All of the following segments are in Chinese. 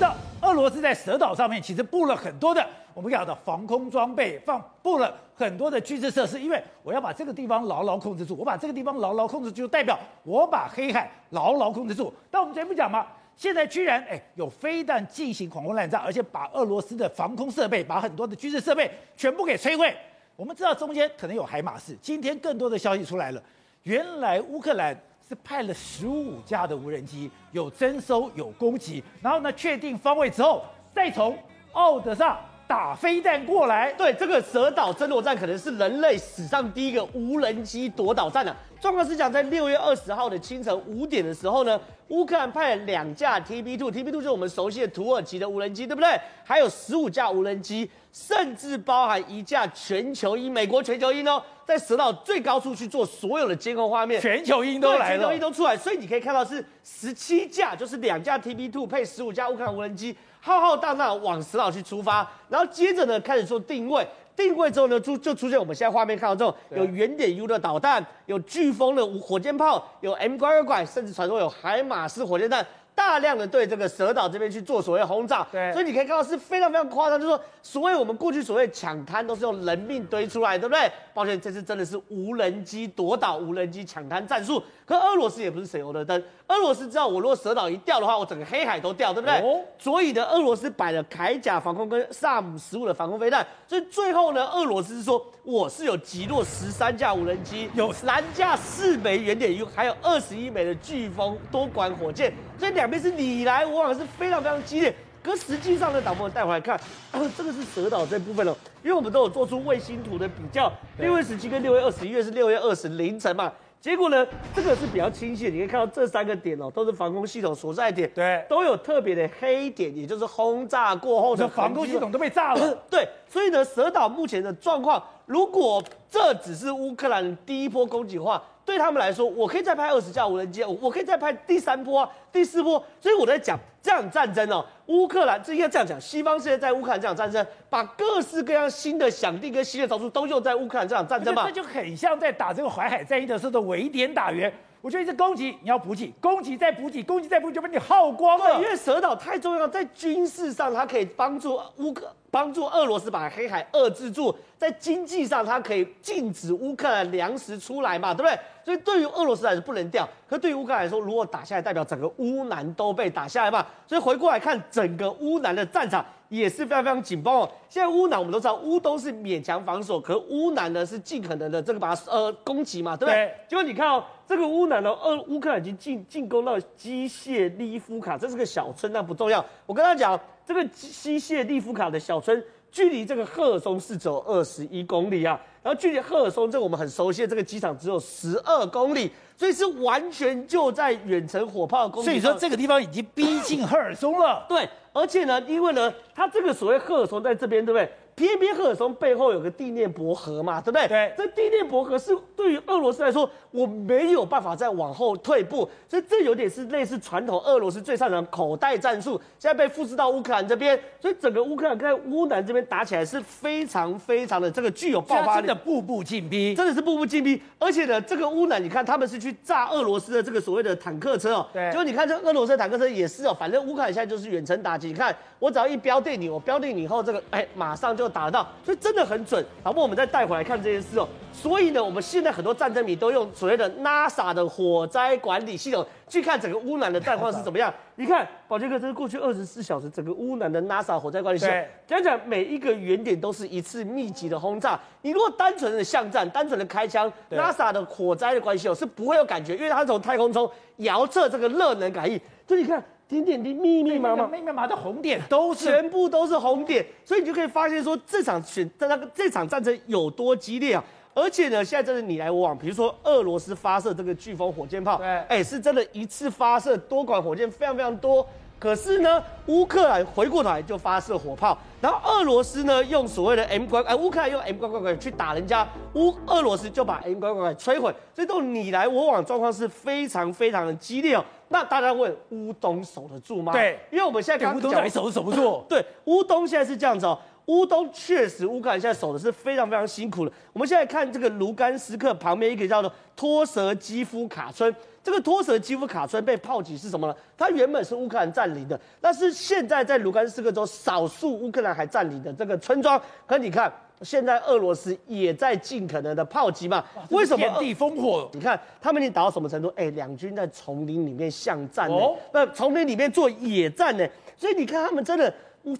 知道俄罗斯在蛇岛上面其实布了很多的我们讲的防空装备，放布了很多的军事设施，因为我要把这个地方牢牢控制住，我把这个地方牢牢控制住，就代表我把黑海牢牢控制住。但我们昨天不讲吗？现在居然哎有飞弹进行狂轰滥炸，而且把俄罗斯的防空设备，把很多的军事设备全部给摧毁。我们知道中间可能有海马式，今天更多的消息出来了，原来乌克兰是派了十五架的无人机，有侦收有攻击，然后呢确定方位之后，再从奥德萨打飞弹过来。对，这个蛇岛争夺战可能是人类史上第一个无人机夺岛战了。状况是讲，在六月二十号的清晨五点的时候呢，乌克兰派了两架 TB2，TB2 就是我们熟悉的土耳其的无人机，对不对？还有十五架无人机，甚至包含一架全球鹰，美国全球鹰哦，在蛇岛最高处去做所有的监控画面，全球鹰都来了，全球鹰都出来，所以你可以看到是十七架，就是两架 TB Two 配十五架乌克兰无人机，浩浩荡荡往蛇岛去出发，然后接着呢开始做定位。定位之后呢，出就出现我们现在画面看到这种有圆点 U 的导弹，有飓风的火箭炮，有 M 拐拐拐，甚至传说有海马式火箭弹。大量的对这个蛇岛这边去做所谓轰炸，对，所以你可以看到是非常非常夸张，就是说所谓我们过去所谓抢滩都是用人命堆出来，对不对？抱歉，这次真的是无人机夺岛、无人机抢滩战术。可俄罗斯也不是省油的灯，俄罗斯知道我如果蛇岛一掉的话，我整个黑海都掉，对不对？哦。所以呢，俄罗斯摆了铠甲防空跟萨姆十五的防空飞弹，所以最后呢，俄罗斯是说我是有击落十三架无人机，有三架四枚原点 U，还有二十一枚的飓风多管火箭，所以两。边是你来我往是非常非常激烈，可实际上呢，导播带回来看，这个是蛇岛这部分哦，因为我们都有做出卫星图的比较，六月十七跟六月二十一月是六月二十凌晨嘛，结果呢，这个是比较清晰的，你可以看到这三个点哦，都是防空系统所在点，对，都有特别的黑点，也就是轰炸过后的防空系统都被炸了，对，所以呢，蛇岛目前的状况，如果这只是乌克兰第一波攻击的话。对他们来说，我可以再拍二十架无人机，我可以再拍第三波、第四波。所以我在讲这场战争哦，乌克兰这应该这样讲，西方世界在乌克兰这场战争，把各式各样新的想定跟新的招数都用在乌克兰这场战争嘛，这就很像在打这个淮海战役的时候的围点打援。我觉得你是攻击，你要补给，攻击再补给，攻击再补给，就把你耗光了。因为蛇岛太重要，在军事上它可以帮助乌克。帮助俄罗斯把黑海遏制住，在经济上它可以禁止乌克兰粮食出来嘛，对不对？所以对于俄罗斯来说不能掉，可对于乌克兰来说，如果打下来，代表整个乌南都被打下来嘛。所以回过来看，整个乌南的战场也是非常非常紧绷哦。现在乌南我们都知道，乌东是勉强防守，可乌南呢是尽可能的这个把它呃攻击嘛，对不对？对。结果你看哦，这个乌南呢，呃乌克兰已经进进攻到基谢利夫卡，这是个小村，那不重要。我跟他讲。这个西谢利夫卡的小村，距离这个赫尔松是走二十一公里啊，然后距离赫尔松这个我们很熟悉的这个机场只有十二公里，所以是完全就在远程火炮攻击。所以说这个地方已经逼近赫尔松了。对，而且呢，因为呢，它这个所谓赫尔松在这边，对不对？偏偏赫尔松背后有个第聂伯河嘛，对不对？对，这第聂伯河是对于俄罗斯来说，我没有办法再往后退步，所以这有点是类似传统俄罗斯最擅长口袋战术，现在被复制到乌克兰这边，所以整个乌克兰跟乌南这边打起来是非常非常的这个具有爆发力的，步步进逼，真的是步步进逼。而且呢，这个乌南你看他们是去炸俄罗斯的这个所谓的坦克车哦，对，结果你看这俄罗斯的坦克车也是哦，反正乌克兰现在就是远程打击，你看我只要一标定你，我标定你以后这个哎马上就。打得到，所以真的很准。好，不，我们再带回来看这件事哦。所以呢，我们现在很多战争迷都用所谓的 NASA 的火灾管理系统去看整个乌南的战况是怎么样。你看，宝杰哥，这是过去二十四小时整个乌南的 NASA 火灾管理系统，讲讲每一个原点都是一次密集的轰炸。你如果单纯的巷战、单纯的开枪，NASA 的火灾的关系哦是不会有感觉，因为它从太空中遥测这个热能感应。所以你看。点点滴密密麻麻，密密麻麻的红点都是全部都是红点，所以你就可以发现说，这场选在那个这场战争有多激烈啊！而且呢，现在真的你来我往，比如说俄罗斯发射这个飓风火箭炮，对，哎，是真的一次发射多管火箭非常非常多。可是呢，乌克兰回过头来就发射火炮，然后俄罗斯呢用所谓的 M 拐，哎，乌克兰用 M 拐拐拐去打人家，乌俄罗斯就把 M 拐拐拐摧毁，所以这种你来我往状况是非常非常的激烈哦。那大家问乌东守得住吗？对，因为我们现在刚刚讲乌东来守都守不住。对，乌东现在是这样子哦，乌东确实乌克兰现在守的是非常非常辛苦的。我们现在看这个卢甘斯克旁边一个叫做托舍基夫卡村，这个托舍基夫卡村被炮击是什么呢？它原本是乌克兰占领的，但是现在在卢甘斯克州少数乌克兰还占领的这个村庄，可你看。现在俄罗斯也在尽可能的炮击嘛？为什么？遍地烽火。你看他们已经打到什么程度？哎，两军在丛林里面巷战呢，那丛林里面做野战呢。所以你看他们真的，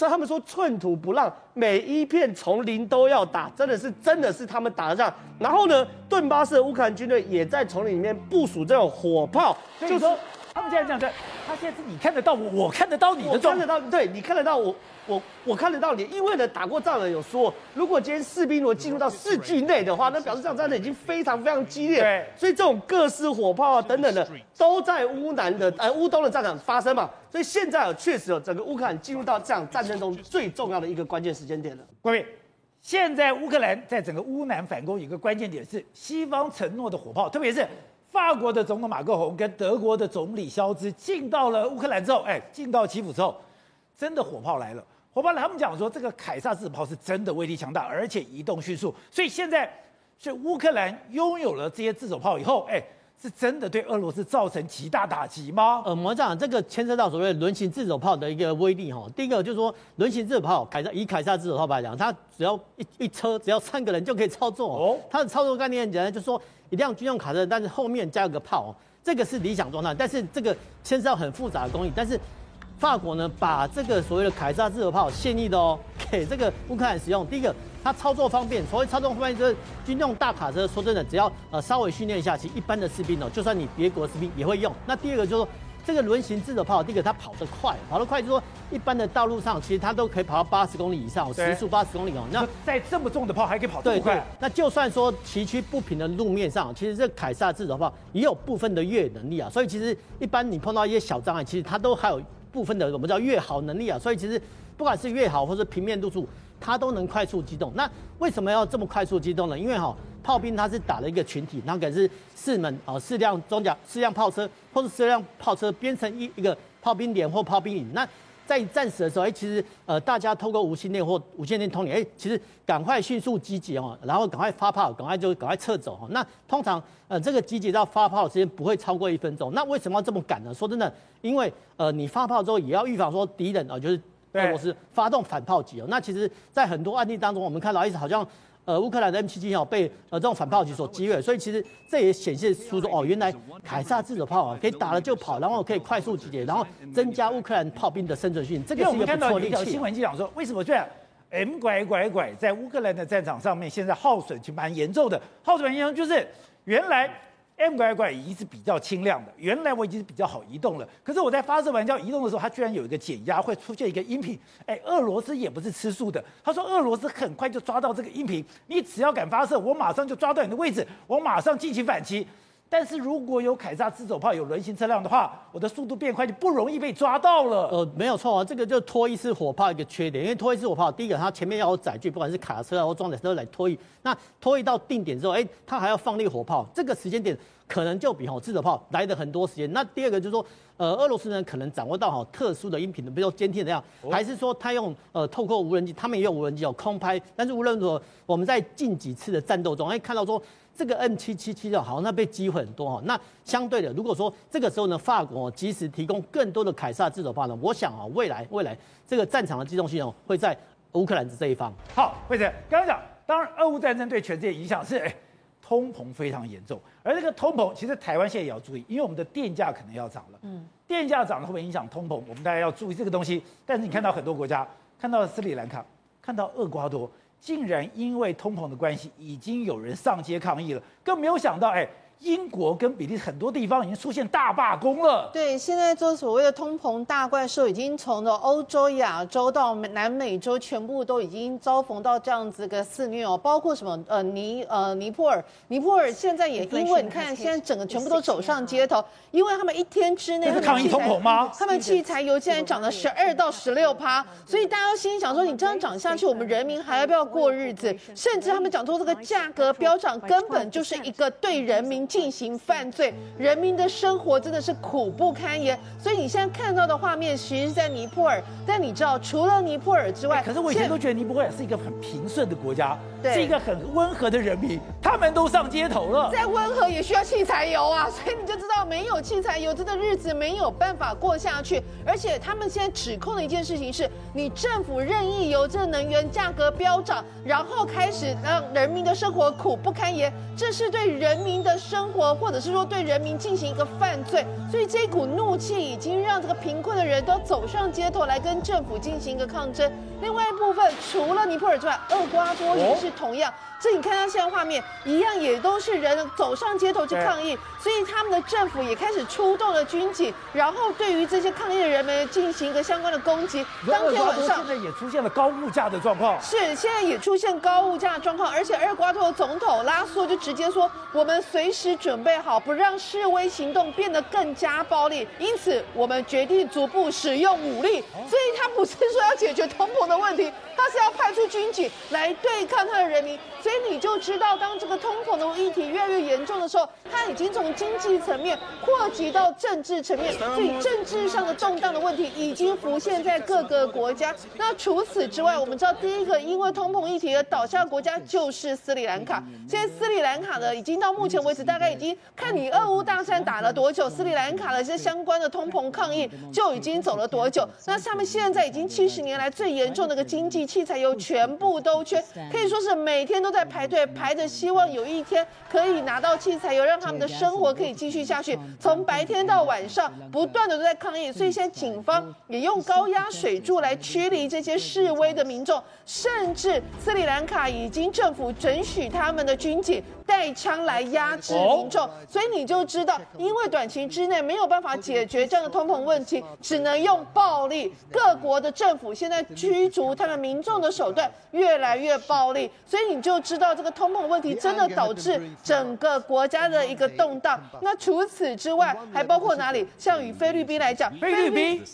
他们说寸土不让，每一片丛林都要打，真的是真的是他们打的仗。然后呢，顿巴斯的乌克兰军队也在丛林里面部署这种火炮，就是说他们现在这样子，他现在是你看得到我，我看得到你的，看得到，对，你看得到我。我我看得到你，因为呢，打过仗的有说，如果今天士兵如果进入到市区内的话，那表示这场战争已经非常非常激烈。对，所以这种各式火炮啊等等的，都在乌南的呃乌东的战场发生嘛。所以现在啊，确实有整个乌克兰进入到这场战争中最重要的一个关键时间点了。各位，现在乌克兰在整个乌南反攻有一个关键点是西方承诺的火炮，特别是法国的总统马克宏跟德国的总理肖兹进到了乌克兰之后，哎，进到基辅之后，真的火炮来了。火炮来他们讲说，这个凯撒制炮是真的威力强大，而且移动迅速。所以现在是乌克兰拥有了这些自走炮以后，哎，是真的对俄罗斯造成极大打击吗？呃，我们讲这个牵涉到所谓轮型自走炮的一个威力哈。第一个就是说，轮型自走炮，凯撒以凯撒自走炮来讲，它只要一一车，只要三个人就可以操作哦。它的操作概念很简单，就是说一辆军用卡车，但是后面加个炮，这个是理想状态。但是这个牵涉到很复杂的工艺，但是。法国呢，把这个所谓的凯撒自走炮现役的哦，给这个乌克兰使用。第一个，它操作方便，所谓操作方便就是军用大卡车。说真的，只要呃稍微训练一下，其实一般的士兵哦，就算你别国士兵也会用。那第二个就是说，这个轮型自走炮，第一个它跑得快，跑得快就是说一般的道路上其实它都可以跑到八十公里以上，时速八十公里哦。那在这么重的炮还可以跑这么快？对对。那就算说崎岖不平的路面上，其实这凯撒自走炮也有部分的越野能力啊。所以其实一般你碰到一些小障碍，其实它都还有。部分的我们叫越好能力啊，所以其实不管是越好或是平面度数，它都能快速机动。那为什么要这么快速机动呢？因为哈，炮兵它是打了一个群体，那可能是四门啊，四辆装甲、四辆炮车或者四辆炮车编成一一个炮兵连或炮兵营。那在战时的时候，哎，其实呃，大家透过无线电或无线电通联，哎，其实赶快迅速集结哦，然后赶快发炮，赶快就赶快撤走哈。那通常呃，这个集结到发炮的时间不会超过一分钟。那为什么要这么赶呢？说真的，因为呃，你发炮之后也要预防说敌人啊，就是俄罗斯发动反炮击哦。那其实，在很多案例当中，我们看到一直好像。呃，乌克兰的 M77 哦被呃这种反炮击所击毁，所以其实这也显示出说哦，原来凯撒自走炮啊可以打了就跑，然后可以快速集结，然后增加乌克兰炮兵的生存性。这个是一个不错的利器。新闻就讲说，为什么这样？M 拐拐拐在乌克兰的战场上面现在耗损其实蛮严重的，耗损严重就是原来。M 怪怪已经是比较轻量的，原来我已经是比较好移动了。可是我在发射完要移动的时候，它居然有一个减压，会出现一个音频。哎，俄罗斯也不是吃素的，他说俄罗斯很快就抓到这个音频，你只要敢发射，我马上就抓到你的位置，我马上进行反击。但是如果有凯撒自走炮，有轮型车辆的话，我的速度变快，就不容易被抓到了。呃，没有错啊，这个就拖一次火炮一个缺点，因为拖一次火炮，第一个它前面要有载具，不管是卡车啊或装载车来拖曳，那拖曳到定点之后，哎，它还要放力火炮，这个时间点可能就比吼自走炮来的很多时间。那第二个就是说，呃，俄罗斯人可能掌握到好特殊的音频的，比如说监听这样，还是说他用呃透过无人机，他们也有无人机有空拍，但是无论如何，我们在近几次的战斗中，哎，看到说。这个 N 七七七的好像那被击毁很多哈。那相对的，如果说这个时候呢，法国及时提供更多的凯撒自走炮呢，我想啊，未来未来这个战场的机动性哦，会在乌克兰这一方。好，惠子刚刚讲，当然俄乌战争对全世界影响是哎，通膨非常严重，而这个通膨其实台湾现在也要注意，因为我们的电价可能要涨了。嗯，电价涨了会不会影响通膨？我们大家要注意这个东西。但是你看到很多国家，看到斯里兰卡，看到厄瓜多。竟然因为通膨的关系，已经有人上街抗议了，更没有想到，哎。英国跟比利时很多地方已经出现大罢工了。对，现在做所谓的通膨大怪兽，已经从的欧洲、亚洲到南美洲，全部都已经遭逢到这样子个肆虐哦。包括什么？呃，尼呃尼泊尔，尼泊尔现在也因为你看，现在整个全部都走上街头，因为他们一天之内，是抗议通膨吗？他们汽柴油竟然涨了十二到十六趴，所以大家心里想说，你这样涨下去，我们人民还要不要过日子？甚至他们讲说，这个价格飙涨根本就是一个对人民。民进行犯罪，人民的生活真的是苦不堪言。所以你现在看到的画面，其实是在尼泊尔。但你知道，除了尼泊尔之外，可是我以前都觉得尼泊尔是一个很平顺的国家，对是一个很温和的人民，他们都上街头了。再温和也需要汽柴油啊，所以你就知道，没有汽柴油，这个日子没有办法过下去。而且他们现在指控的一件事情是，你政府任意由这能源价格飙涨，然后开始让人民的生活苦不堪言，这是对人民的生活，或者是说对人民进行一个犯罪。所以这一股怒气已经让这个贫困的人都走上街头来跟政府进行一个抗争。另外一部分，除了尼泊尔之外，厄瓜多也是同样。这你看它现在画面一样，也都是人走上街头去抗议，所以他们的政府也开始出动了军警，然后对于这些抗议的人们进行一个相关的攻击。当天晚上现在也出现了高物价的状况，是现在也出现高物价的状况，而且厄瓜多总统拉索就直接说，我们随时准备好不让示威行动变得更加暴力，因此我们决定逐步使用武力。所以他不是说要解决通膨的问题，他是要派出军警来对抗他的人民。所以你就知道，当这个通膨的议题越来越严重的时候，他已经从经济层面扩及到政治层面，所以政治上的动荡的问题已经浮现在各个国家。那除此之外，我们知道第一个因为通膨议题而倒下的国家就是斯里兰卡。现在斯里兰卡呢，已经到目前为止大概已经看你俄乌大战打了多久，斯里兰卡的这些相关的通膨抗议就已经走了多久。那他们现在已经七十年来最严重的一个经济，器材油全部都缺，可以说是每天都在排队排着，希望有一天可以拿到器材油，让他们的生活可以继续下去。从白天到晚上，不断的都在抗议，所以现在警方也用高压水柱来驱离这些示威的民众，甚至斯里兰卡已经政府准许他们的军警带枪来压制民众。所以你就知道，因为短期之内没有办法解决这样的通膨问题，只能用暴力。各国的政府现在驱逐他们民众的手段越来越暴力，所以你就知道这个。通膨问题真的导致整个国家的一个动荡。那除此之外，还包括哪里？像与菲律宾来讲，菲律宾，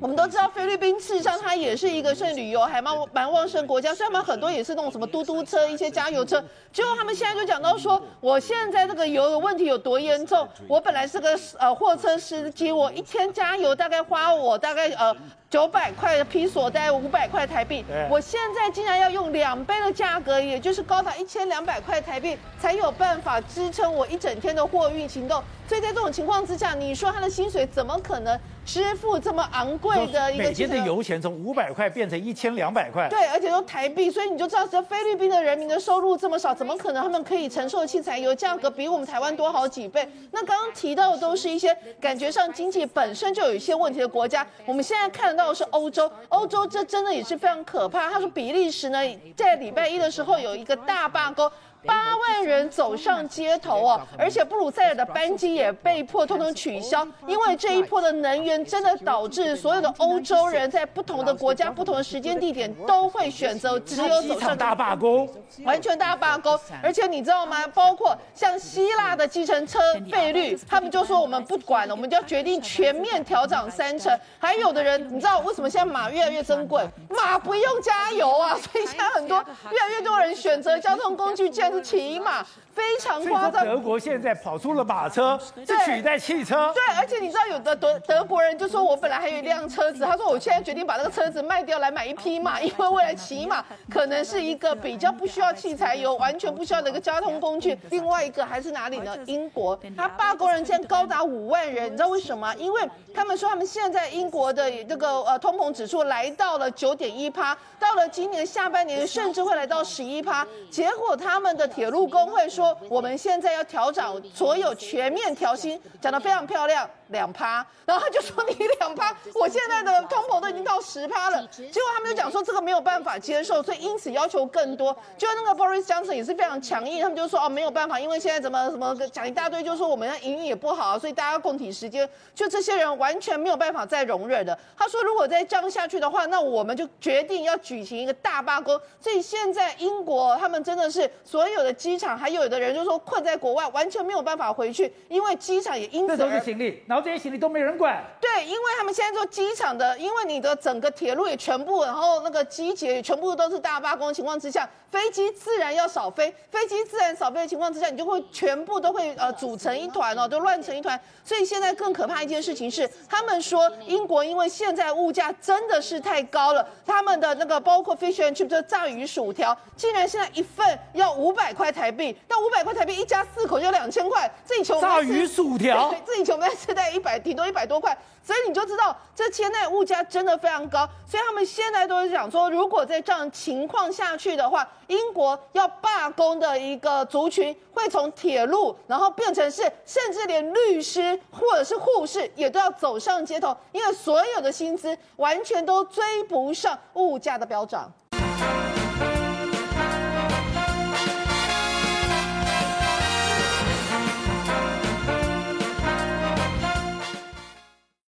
我们都知道菲律宾事实上它也是一个算旅游还蛮蛮旺盛国家，虽然他们很多也是那种什么嘟嘟车、一些加油车。结果他们现在就讲到说，我现在这个油的问题有多严重？我本来是个呃货车司机，我一天加油大概花我大概呃。九百块的皮索带五百块台币，我现在竟然要用两倍的价格，也就是高达一千两百块台币，才有办法支撑我一整天的货运行动。所以在这种情况之下，你说他的薪水怎么可能支付这么昂贵的一个？每天的油钱从五百块变成一千两百块。对，而且都台币，所以你就知道，这菲律宾的人民的收入这么少，怎么可能他们可以承受的汽柴油价格比我们台湾多好几倍？那刚刚提到的都是一些感觉上经济本身就有一些问题的国家。我们现在看得到的是欧洲，欧洲这真的也是非常可怕。他说比利时呢，在礼拜一的时候有一个大罢工。八万人走上街头哦，而且布鲁塞尔的班机也被迫通通取消，因为这一波的能源真的导致所有的欧洲人在不同的国家、不同的时间地点都会选择只有走上大罢工，完全大罢工。而且你知道吗？包括像希腊的计程车费率，他们就说我们不管了，我们就要决定全面调涨三成。还有的人，你知道为什么现在马越来越珍贵？马不用加油啊，所以现在很多越来越多人选择交通工具是骑马。非常夸张，德国现在跑出了马车，是取代汽车。对，而且你知道，有的德德国人就说，我本来还有一辆车子，他说我现在决定把那个车子卖掉来买一匹马，因为未来骑马可能是一个比较不需要汽柴油、完全不需要的一个交通工具。另外一个还是哪里呢？英国，他罢工人现在高达五万人，你知道为什么？因为他们说他们现在英国的这个呃通膨指数来到了九点一趴，到了今年下半年甚至会来到十一趴。结果他们的铁路工会说。我们现在要调整所有全面调薪，讲得非常漂亮。两趴，然后他就说你两趴，我现在的通膨都已经到十趴了。结果他们就讲说这个没有办法接受，所以因此要求更多。就那个 Boris Johnson 也是非常强硬，他们就说哦没有办法，因为现在怎么怎么讲一大堆，就说我们的营运也不好，所以大家要共体时间。就这些人完全没有办法再容忍的。他说如果再这样下去的话，那我们就决定要举行一个大罢工。所以现在英国他们真的是所有的机场，还有的人就说困在国外，完全没有办法回去，因为机场也因此这都是行李，然后。后这些行李都没人管。对，因为他们现在做机场的，因为你的整个铁路也全部，然后那个机捷也全部都是大罢工的情况之下，飞机自然要少飞。飞机自然少飞的情况之下，你就会全部都会呃组成一团哦，就乱成一团。所以现在更可怕一件事情是，他们说英国因为现在物价真的是太高了，他们的那个包括 fish and chips 就炸鱼薯条，竟然现在一份要五百块台币，那五百块台币一家四口就两千块，自己穷。炸鱼薯条，自己穷没吃一百，顶多一百多块。所以你就知道，这现在物价真的非常高。所以他们现在都是讲说，如果在这样情况下去的话，英国要罢工的一个族群会从铁路，然后变成是，甚至连律师或者是护士也都要走上街头，因为所有的薪资完全都追不上物价的飙涨。